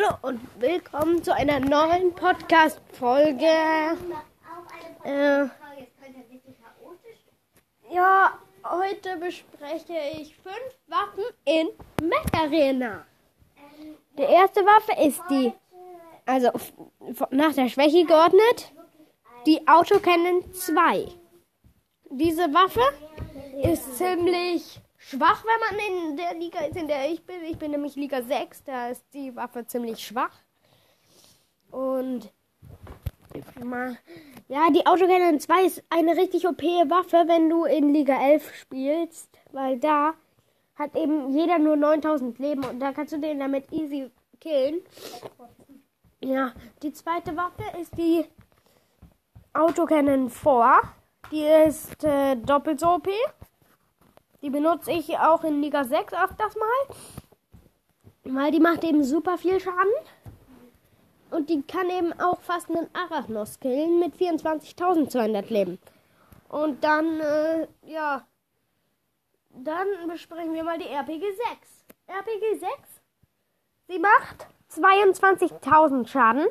Hallo und willkommen zu einer neuen Podcast-Folge. Äh, ja, heute bespreche ich fünf Waffen in Mech Arena. Die erste Waffe ist die, also nach der Schwäche geordnet, die Autocannon 2. Diese Waffe ist ziemlich schwach, wenn man in der Liga ist, in der ich bin. Ich bin nämlich Liga 6, da ist die Waffe ziemlich schwach. Und ja, die Autocannon 2 ist eine richtig OP Waffe, wenn du in Liga 11 spielst, weil da hat eben jeder nur 9000 Leben und da kannst du den damit easy killen. Ja, die zweite Waffe ist die Autocannon 4. Die ist äh, doppelt so OP. Die benutze ich auch in Liga 6 öfters mal. Weil die macht eben super viel Schaden. Und die kann eben auch fast einen Arachnos killen mit 24.200 Leben. Und dann, äh, ja. Dann besprechen wir mal die RPG 6. RPG 6. Sie macht 22.000 Schaden.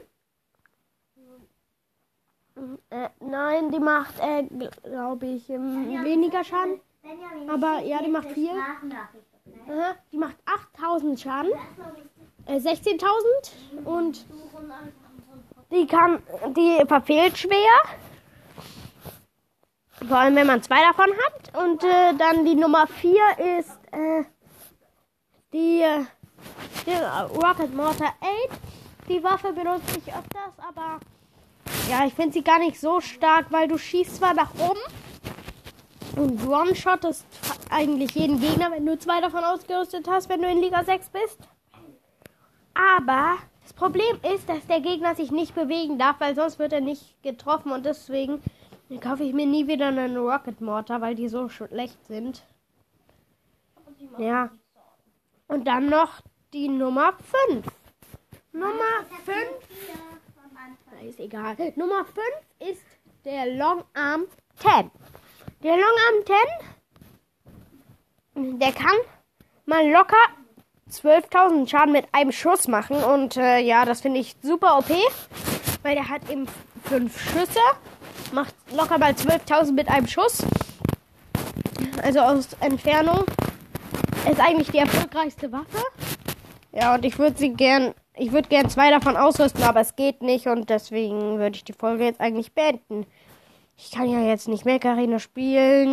Äh, nein, die macht, äh, glaube ich, ähm, weniger Schaden. Aber ja, die macht viel. Aha, die macht 8000 Schaden. Äh, 16.000. Und die kann, die verfehlt schwer. Vor allem, wenn man zwei davon hat. Und äh, dann die Nummer 4 ist äh, die, äh, die Rocket Mortar 8. Die Waffe benutze ich öfters, aber ja, ich finde sie gar nicht so stark, weil du schießt zwar nach oben und one-shottest eigentlich jeden Gegner, wenn du zwei davon ausgerüstet hast, wenn du in Liga 6 bist. Aber das Problem ist, dass der Gegner sich nicht bewegen darf, weil sonst wird er nicht getroffen und deswegen kaufe ich mir nie wieder einen Rocket Mortar, weil die so schlecht sind. Ja. Und dann noch die Nummer 5. Nummer 5 ist egal. Nummer 5 ist der Long Arm 10. Der Long Arm 10, der kann mal locker 12.000 Schaden mit einem Schuss machen. Und äh, ja, das finde ich super OP, weil der hat eben 5 Schüsse. Macht locker mal 12.000 mit einem Schuss. Also aus Entfernung. Ist eigentlich die erfolgreichste Waffe. Ja, und ich würde sie gern, ich würde gern zwei davon ausrüsten, aber es geht nicht und deswegen würde ich die Folge jetzt eigentlich beenden. Ich kann ja jetzt nicht mehr Karina spielen.